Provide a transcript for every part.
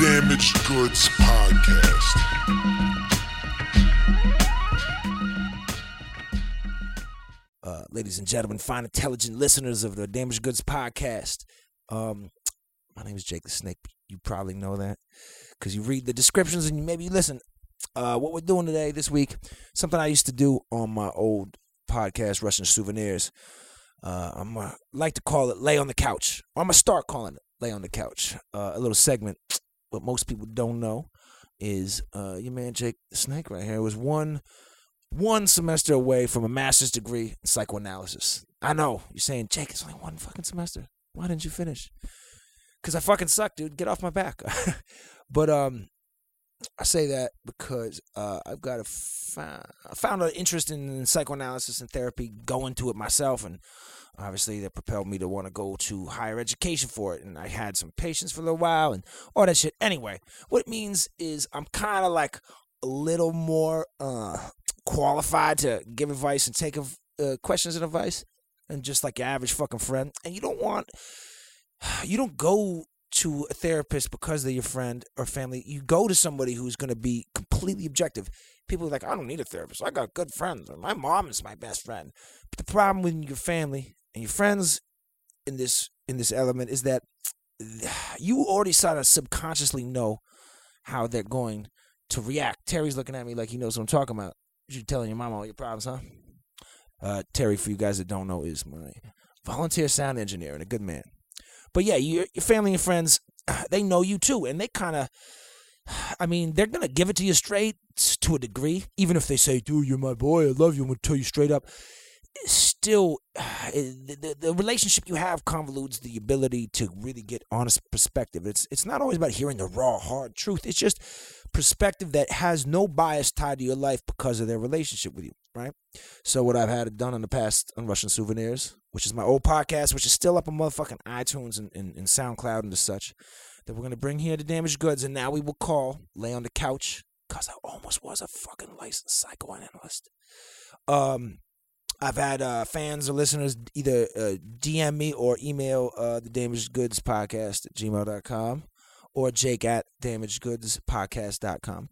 Damaged Goods Podcast. uh, ladies and gentlemen, fine, intelligent listeners of the Damaged Goods podcast. Um, my name is Jake the Snake. You probably know that because you read the descriptions and maybe you listen. Uh, what we're doing today, this week, something I used to do on my old podcast, Russian Souvenirs. Uh, I'm uh, like to call it "Lay on the Couch." I'm gonna start calling it "Lay on the Couch." Uh, a little segment. What most people don't know is uh, your man Jake Snake right here was one one semester away from a master's degree in psychoanalysis. I know you're saying, Jake, it's only one fucking semester. Why didn't you finish? Because I fucking suck, dude. Get off my back. but um, I say that because uh, I've got a fa- I found an interest in psychoanalysis and therapy, going to it myself, and obviously that propelled me to want to go to higher education for it. And I had some patients for a little while and all that shit. Anyway, what it means is I'm kind of like a little more uh, qualified to give advice and take uh, questions and advice and just like your average fucking friend. And you don't want, you don't go to a therapist because they're your friend or family. You go to somebody who's going to be completely objective. People are like, I don't need a therapist. I got good friends. My mom is my best friend. But the problem with your family and your friends in this in this element is that you already sort of subconsciously know how they're going to react. Terry's looking at me like he knows what I'm talking about. You're telling your mom all your problems, huh? Uh, Terry, for you guys that don't know, is my volunteer sound engineer and a good man. But yeah, your, your family and friends, they know you too, and they kind of, I mean, they're gonna give it to you straight to a degree, even if they say, "Dude, you're my boy, I love you," I'm gonna tell you straight up. Still, the, the, relationship you have convolutes the ability to really get honest perspective. It's it's not always about hearing the raw, hard truth. It's just perspective that has no bias tied to your life because of their relationship with you, right? So what I've had done in the past on Russian Souvenirs, which is my old podcast, which is still up on motherfucking iTunes and, and, and SoundCloud and such, that we're gonna bring here to Damaged Goods, and now we will call lay on the couch because I almost was a fucking licensed psychoanalyst. Um, I've had uh, fans or listeners either uh, DM me or email uh, the Damaged Goods Podcast at gmail.com or jake at damagedgoodspodcast.com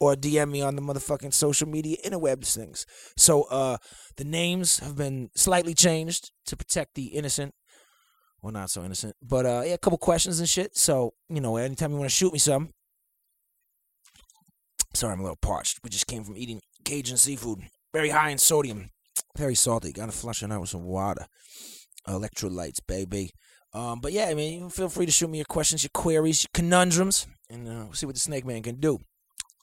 or DM me on the motherfucking social media interwebs things. So uh, the names have been slightly changed to protect the innocent. Well, not so innocent, but uh, yeah, a couple questions and shit. So, you know, anytime you want to shoot me some. Sorry, I'm a little parched. We just came from eating Cajun seafood. Very high in sodium. Very salty. Gotta flush it out with some water. Electrolytes, baby. Um, but yeah, I mean, feel free to shoot me your questions, your queries, your conundrums, and uh, see what the Snake Man can do.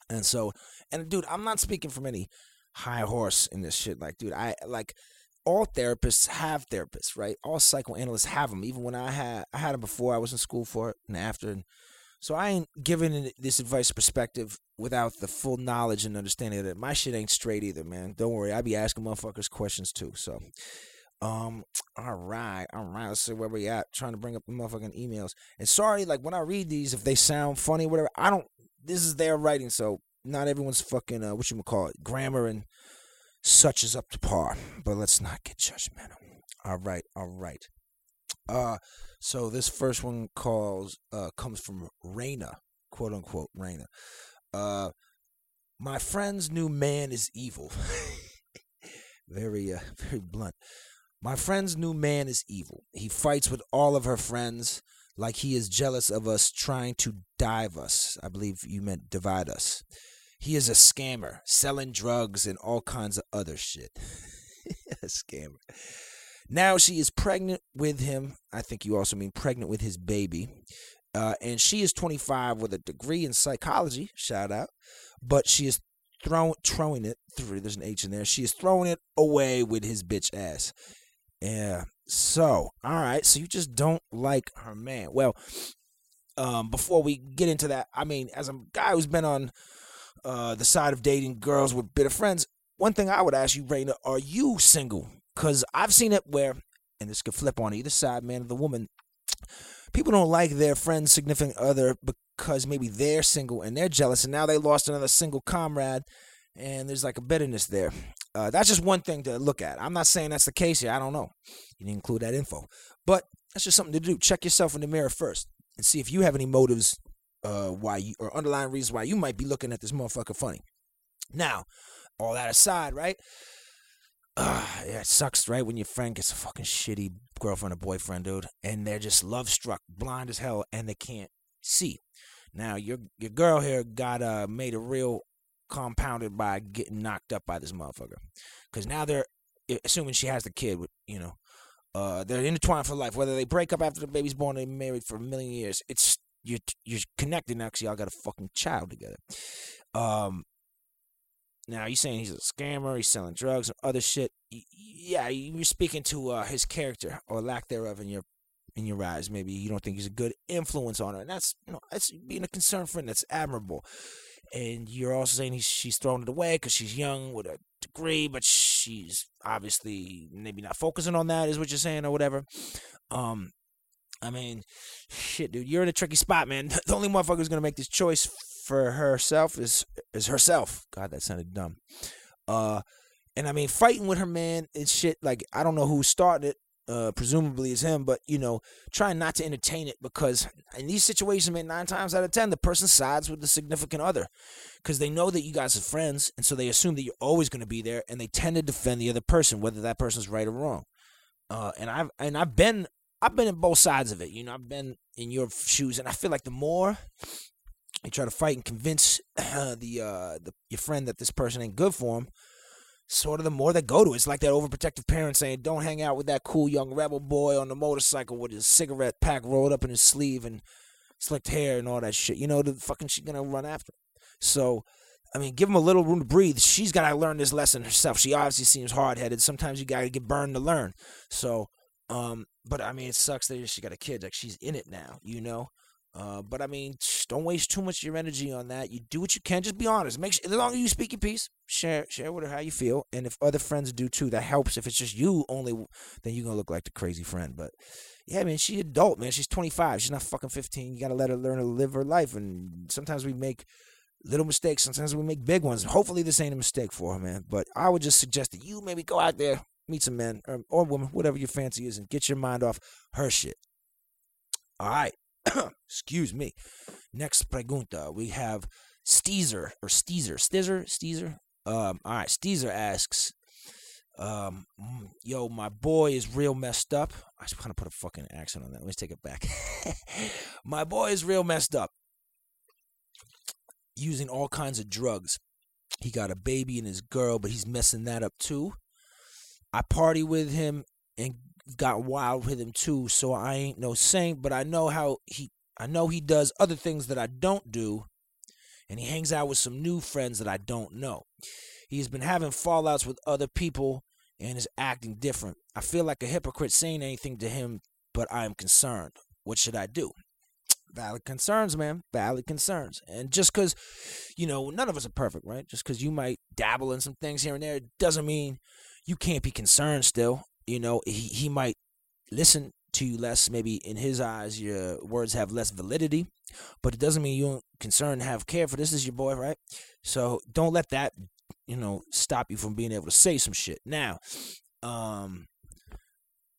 And so, and dude, I'm not speaking from any high horse in this shit. Like, dude, I like all therapists have therapists, right? All psychoanalysts have them. Even when I had I had them before, I was in school for it, and after. And so I ain't giving this advice perspective without the full knowledge and understanding that my shit ain't straight either, man. Don't worry, I be asking motherfuckers questions too. So. Um, all right, all right. Let's see where we at. Trying to bring up the motherfucking emails. And sorry, like when I read these, if they sound funny, whatever, I don't. This is their writing, so not everyone's fucking uh, what you call it, grammar and such is up to par. But let's not get judgmental. All right, all right. Uh, so this first one calls uh comes from Raina, quote unquote Raina. Uh, my friend's new man is evil. very uh, very blunt. My friend's new man is evil. He fights with all of her friends like he is jealous of us trying to dive us. I believe you meant divide us. He is a scammer, selling drugs and all kinds of other shit. a scammer. Now she is pregnant with him. I think you also mean pregnant with his baby. Uh, and she is 25 with a degree in psychology. Shout out. But she is throwing throwing it through. There's an H in there. She is throwing it away with his bitch ass. Yeah. So, all right. So you just don't like her man. Well, um, before we get into that, I mean, as a guy who's been on uh, the side of dating girls with bitter friends, one thing I would ask you, Raina, are you single? Because I've seen it where, and this could flip on either side, man or the woman. People don't like their friend's significant other because maybe they're single and they're jealous, and now they lost another single comrade, and there's like a bitterness there. Uh, that's just one thing to look at. I'm not saying that's the case here. I don't know. You didn't include that info, but that's just something to do. Check yourself in the mirror first and see if you have any motives uh, why you or underlying reasons why you might be looking at this motherfucker funny. Now, all that aside, right? Uh, yeah, it sucks, right? When your friend gets a fucking shitty girlfriend or boyfriend, dude, and they're just love struck, blind as hell, and they can't see. Now, your your girl here got uh made a real compounded by getting knocked up by this motherfucker, because now they're assuming she has the kid you know, uh, they're intertwined for life. Whether they break up after the baby's born, they're married for a million years. It's you're you're connected now because y'all got a fucking child together. Um, now you're saying he's a scammer, he's selling drugs and other shit. Yeah, you're speaking to uh, his character or lack thereof in your in your eyes. Maybe you don't think he's a good influence on her, and that's you know that's being a concerned friend. That's admirable. And you're also saying he's, she's throwing it away because she's young with a degree, but she's obviously maybe not focusing on that. Is what you're saying or whatever. Um, I mean, shit, dude, you're in a tricky spot, man. The only motherfucker who's gonna make this choice for herself is is herself. God, that sounded dumb. Uh, and I mean, fighting with her man and shit. Like I don't know who started it. Uh, presumably is him, but you know, trying not to entertain it because in these situations, man, nine times out of ten, the person sides with the significant other because they know that you guys are friends, and so they assume that you're always going to be there, and they tend to defend the other person, whether that person's right or wrong. Uh, and I've and I've been I've been in both sides of it. You know, I've been in your shoes, and I feel like the more you try to fight and convince uh, the uh, the your friend that this person ain't good for him, sort of the more they go to. It's like that overprotective parent saying, "Don't hang out with that cool young rebel boy on the motorcycle with his cigarette pack rolled up in his sleeve and slicked hair and all that shit." You know, the fucking she's gonna run after. So, I mean, give him a little room to breathe. She's gotta learn this lesson herself. She obviously seems hard headed. Sometimes you gotta get burned to learn. So, um, but I mean, it sucks that she got a kid. Like she's in it now, you know. Uh, but I mean, don't waste too much of your energy on that. You do what you can. Just be honest. Make sure, as long as you speak your piece, share share with her how you feel, and if other friends do too, that helps. If it's just you only, then you're gonna look like the crazy friend. But yeah, man, she's adult, man. She's 25. She's not fucking 15. You gotta let her learn to live her life. And sometimes we make little mistakes. Sometimes we make big ones. Hopefully, this ain't a mistake for her, man. But I would just suggest that you maybe go out there, meet some men or, or women, whatever your fancy is, and get your mind off her shit. All right. Excuse me. Next pregunta. We have Steezer or Steezer. Steezer? Steezer? Um, all right. Steezer asks, um, mm, yo, my boy is real messed up. I just kind of put a fucking accent on that. Let's take it back. my boy is real messed up. Using all kinds of drugs. He got a baby and his girl, but he's messing that up too. I party with him and got wild with him too, so I ain't no saint, but I know how he I know he does other things that I don't do, and he hangs out with some new friends that I don't know. He's been having fallouts with other people and is acting different. I feel like a hypocrite saying anything to him, but I am concerned. What should I do? Valid concerns, man. Valid concerns. And just because, you know, none of us are perfect, right? Just because you might dabble in some things here and there doesn't mean you can't be concerned still. You know, he, he might listen to you less. Maybe in his eyes, your words have less validity, but it doesn't mean you don't concern have care for this is your boy, right? So don't let that, you know, stop you from being able to say some shit. Now, um,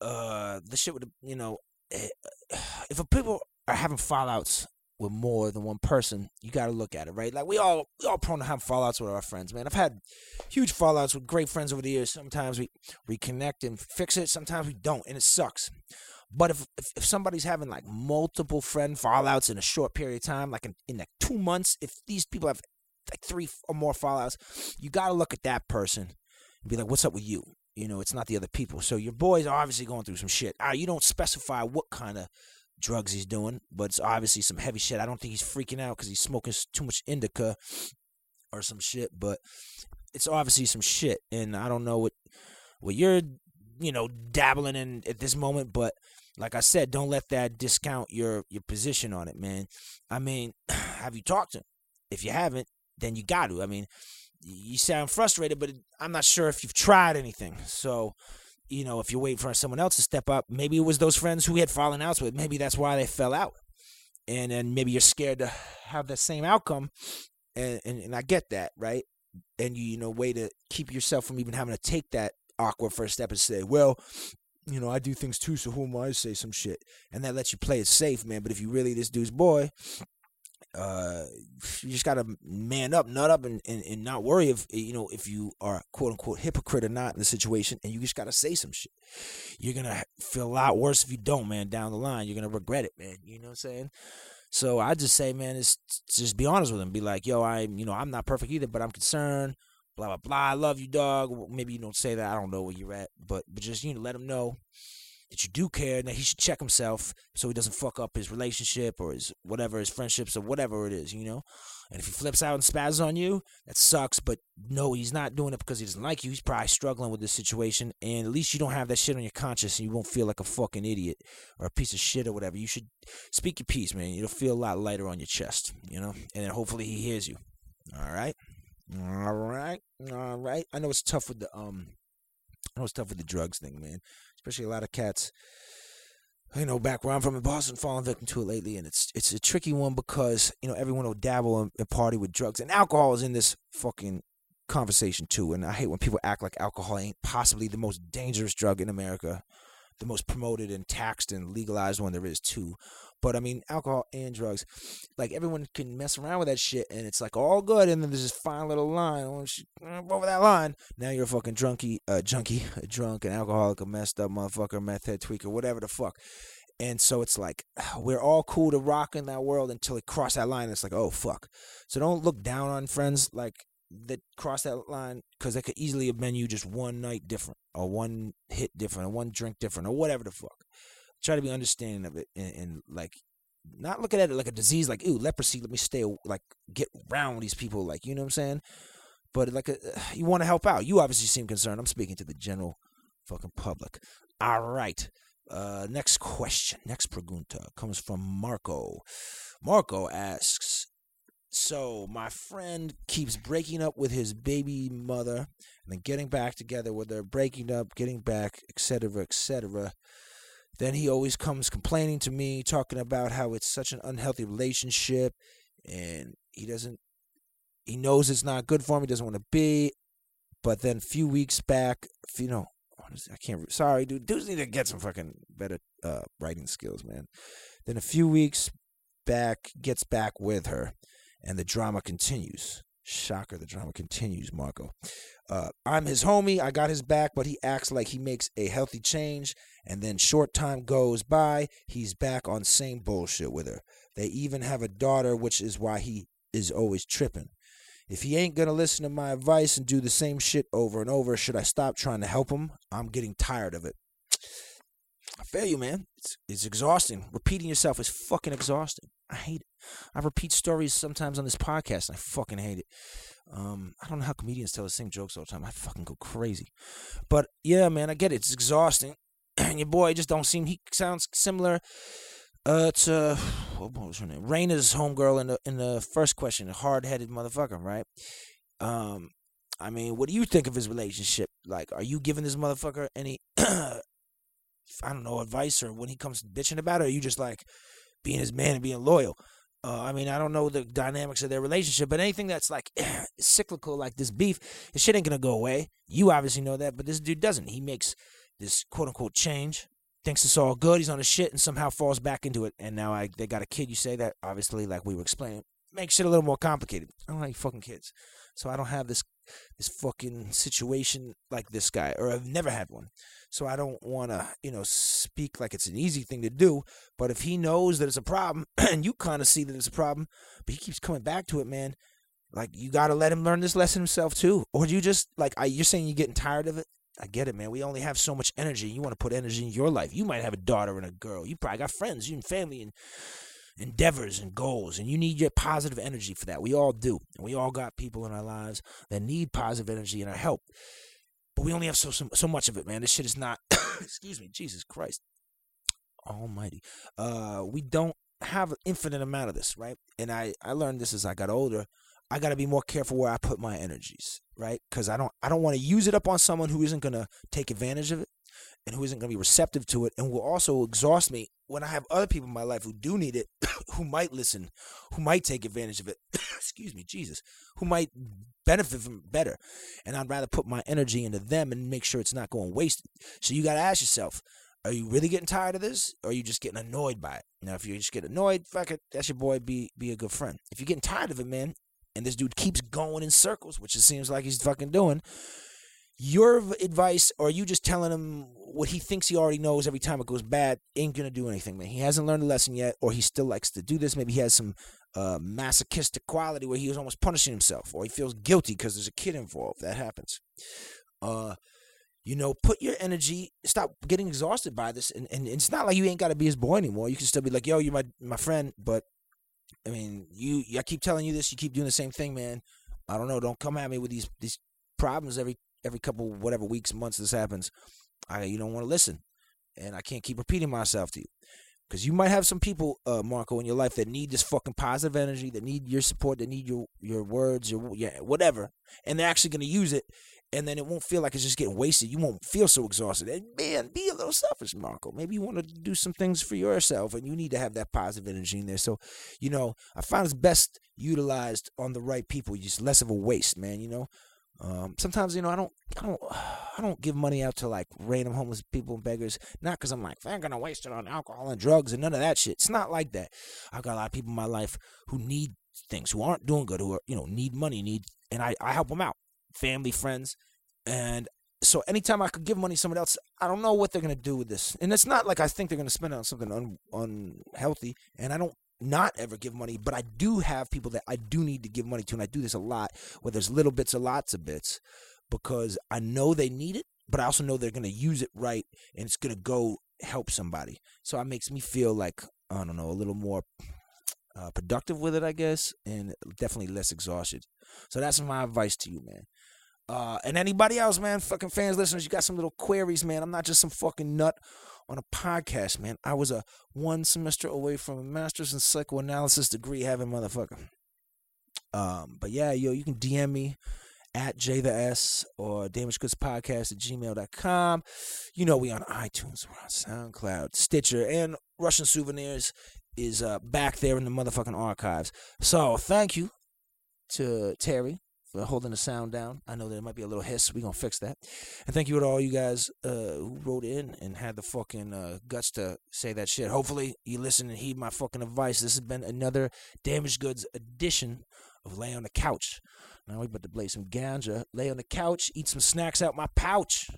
uh, the shit with the, you know, eh, if people are having fallouts with more than one person, you got to look at it, right? Like we all we all prone to have fallouts with our friends, man. I've had huge fallouts with great friends over the years. Sometimes we reconnect and fix it. Sometimes we don't, and it sucks. But if if, if somebody's having like multiple friend fallouts in a short period of time, like in, in like two months, if these people have like three or more fallouts, you got to look at that person and be like, "What's up with you?" You know, it's not the other people. So your boy's are obviously going through some shit. Uh, you don't specify what kind of drugs he's doing, but it's obviously some heavy shit. I don't think he's freaking out because he's smoking too much indica or some shit, but it's obviously some shit. And I don't know what what you're, you know, dabbling in at this moment, but like I said, don't let that discount your your position on it, man. I mean, have you talked to him? If you haven't, then you got to. I mean, you sound frustrated, but I'm not sure if you've tried anything. So you know, if you're waiting for someone else to step up, maybe it was those friends who had fallen out with. Maybe that's why they fell out. And then maybe you're scared to have the same outcome. And, and, and I get that, right? And you, you know, way to keep yourself from even having to take that awkward first step and say, well, you know, I do things too, so who am I to say some shit? And that lets you play it safe, man. But if you really this dude's boy, uh, you just gotta man up, nut up, and, and, and not worry if you know if you are quote unquote hypocrite or not in the situation, and you just gotta say some shit. You're gonna feel a lot worse if you don't, man. Down the line, you're gonna regret it, man. You know what I'm saying? So I just say, man, it's, just be honest with him. Be like, yo, I'm, you know, I'm not perfect either, but I'm concerned. Blah blah blah. I love you, dog. Maybe you don't say that. I don't know where you're at, but but just you know, let him know that you do care and that he should check himself so he doesn't fuck up his relationship or his whatever his friendships or whatever it is, you know. And if he flips out and spazzes on you, that sucks. But no, he's not doing it because he doesn't like you. He's probably struggling with this situation, and at least you don't have that shit on your conscience, and you won't feel like a fucking idiot or a piece of shit or whatever. You should speak your piece, man. It'll feel a lot lighter on your chest, you know. And then hopefully he hears you. All right, all right, all right. I know it's tough with the um. I know it's tough with the drugs thing, man especially a lot of cats. You know, back where I'm from in Boston, falling victim to it lately, and it's it's a tricky one because you know everyone will dabble and, and party with drugs, and alcohol is in this fucking conversation too. And I hate when people act like alcohol ain't possibly the most dangerous drug in America, the most promoted and taxed and legalized one there is too. But I mean, alcohol and drugs, like everyone can mess around with that shit, and it's like all good. And then there's this fine little line. Once you over that line, now you're a fucking drunkie, uh, junkie, a drunk, an alcoholic, a messed up motherfucker, meth head tweaker, whatever the fuck. And so it's like we're all cool to rock in that world until it cross that line. It's like, oh fuck. So don't look down on friends like that cross that line because that could easily have been you just one night different or one hit different or one drink different or whatever the fuck. Try to be understanding of it and, and, like not looking at it like a disease like ooh leprosy let me stay like get around these people like you know what i'm saying? But like a, you want to help out. You obviously seem concerned. I'm speaking to the general fucking public. All right uh next question next pregunta comes from marco. Marco asks so my friend keeps breaking up with his baby mother and then getting back together with her breaking up getting back etc etc then he always comes complaining to me, talking about how it's such an unhealthy relationship and he doesn't, he knows it's not good for him. He doesn't want to be. But then a few weeks back, you know, I can't, sorry, dude. Dudes need to get some fucking better uh, writing skills, man. Then a few weeks back, gets back with her and the drama continues. Shocker, the drama continues, Marco. Uh, I'm his homie. I got his back, but he acts like he makes a healthy change. And then short time goes by, he's back on same bullshit with her. They even have a daughter, which is why he is always tripping. If he ain't gonna listen to my advice and do the same shit over and over, should I stop trying to help him? I'm getting tired of it. I fail you, man. It's it's exhausting. Repeating yourself is fucking exhausting. I hate it. I repeat stories sometimes on this podcast, and I fucking hate it. Um, I don't know how comedians tell the same jokes all the time. I fucking go crazy. But yeah, man, I get it. It's exhausting. and your boy just don't seem. He sounds similar. Uh, to what was her name? Raina's homegirl in the in the first question, hard headed motherfucker, right? Um, I mean, what do you think of his relationship? Like, are you giving this motherfucker any, I don't know, advice or when he comes bitching about it? Or are you just like being his man and being loyal? Uh, I mean, I don't know the dynamics of their relationship, but anything that's like cyclical, like this beef, this shit ain't gonna go away. You obviously know that, but this dude doesn't. He makes this quote unquote change, thinks it's all good. He's on his shit and somehow falls back into it. And now I they got a kid. You say that obviously, like we were explaining, makes shit a little more complicated. I don't like fucking kids, so I don't have this this fucking situation like this guy, or I've never had one. So I don't want to, you know, speak like it's an easy thing to do. But if he knows that it's a problem, and you kind of see that it's a problem, but he keeps coming back to it, man. Like you got to let him learn this lesson himself too, or you just like I, you're saying you're getting tired of it. I get it, man. We only have so much energy. You want to put energy in your life. You might have a daughter and a girl. You probably got friends, you and family, and endeavors and goals, and you need your positive energy for that. We all do, and we all got people in our lives that need positive energy and our help. But we only have so so, so much of it, man. This shit is not. excuse me, Jesus Christ, Almighty. Uh, we don't have an infinite amount of this, right? And I I learned this as I got older. I got to be more careful where I put my energies, right? Because I don't I don't want to use it up on someone who isn't gonna take advantage of it and who isn't gonna be receptive to it, and will also exhaust me when I have other people in my life who do need it, who might listen, who might take advantage of it. excuse me, Jesus, who might benefit from it better, and I'd rather put my energy into them and make sure it's not going wasted. So you got to ask yourself. Are you really getting tired of this? Or are you just getting annoyed by it? Now, if you just get annoyed, fuck it, that's your boy. Be be a good friend. If you're getting tired of it, man, and this dude keeps going in circles, which it seems like he's fucking doing, your advice, or you just telling him what he thinks he already knows every time it goes bad, ain't gonna do anything, man. He hasn't learned a lesson yet, or he still likes to do this. Maybe he has some uh, masochistic quality where he was almost punishing himself, or he feels guilty because there's a kid involved. That happens. Uh, you know, put your energy, stop getting exhausted by this. And, and it's not like you ain't got to be his boy anymore. You can still be like, yo, you're my, my friend. But, I mean, you, I keep telling you this. You keep doing the same thing, man. I don't know. Don't come at me with these, these problems every, every couple, whatever weeks, months this happens. I, you don't want to listen. And I can't keep repeating myself to you. Because you might have some people, uh, Marco, in your life that need this fucking positive energy, that need your support, that need your your words, your yeah, whatever, and they're actually going to use it and then it won't feel like it's just getting wasted. You won't feel so exhausted. And man, be a little selfish, Marco. Maybe you want to do some things for yourself, and you need to have that positive energy in there. So, you know, I find it's best utilized on the right people. Just less of a waste, man. You know, um, sometimes you know I don't, I don't, I don't give money out to like random homeless people and beggars. Not because I'm like I'm gonna waste it on alcohol and drugs and none of that shit. It's not like that. I've got a lot of people in my life who need things, who aren't doing good, who are you know need money, need, and I I help them out family, friends. And so anytime I could give money to someone else, I don't know what they're gonna do with this. And it's not like I think they're gonna spend it on something un- unhealthy. And I don't not ever give money, but I do have people that I do need to give money to, and I do this a lot, where there's little bits or lots of bits, because I know they need it, but I also know they're gonna use it right, and it's gonna go help somebody. So it makes me feel like I don't know a little more uh, productive with it, I guess, and definitely less exhausted. So that's my advice to you, man. Uh, and anybody else, man, fucking fans, listeners, you got some little queries, man. I'm not just some fucking nut on a podcast, man. I was a one semester away from a master's in psychoanalysis degree having motherfucker. Um, but yeah, yo, you can DM me at J the S or Damage Goods Podcast at gmail.com. You know, we on iTunes, we're on SoundCloud, Stitcher, and Russian Souvenirs is uh, back there in the motherfucking archives. So thank you to Terry holding the sound down. I know there might be a little hiss. We're going to fix that. And thank you to all you guys uh, who wrote in and had the fucking uh, guts to say that shit. Hopefully you listen and heed my fucking advice. This has been another Damaged Goods edition of Lay on the Couch. Now we about to play some ganja, lay on the couch, eat some snacks out my pouch.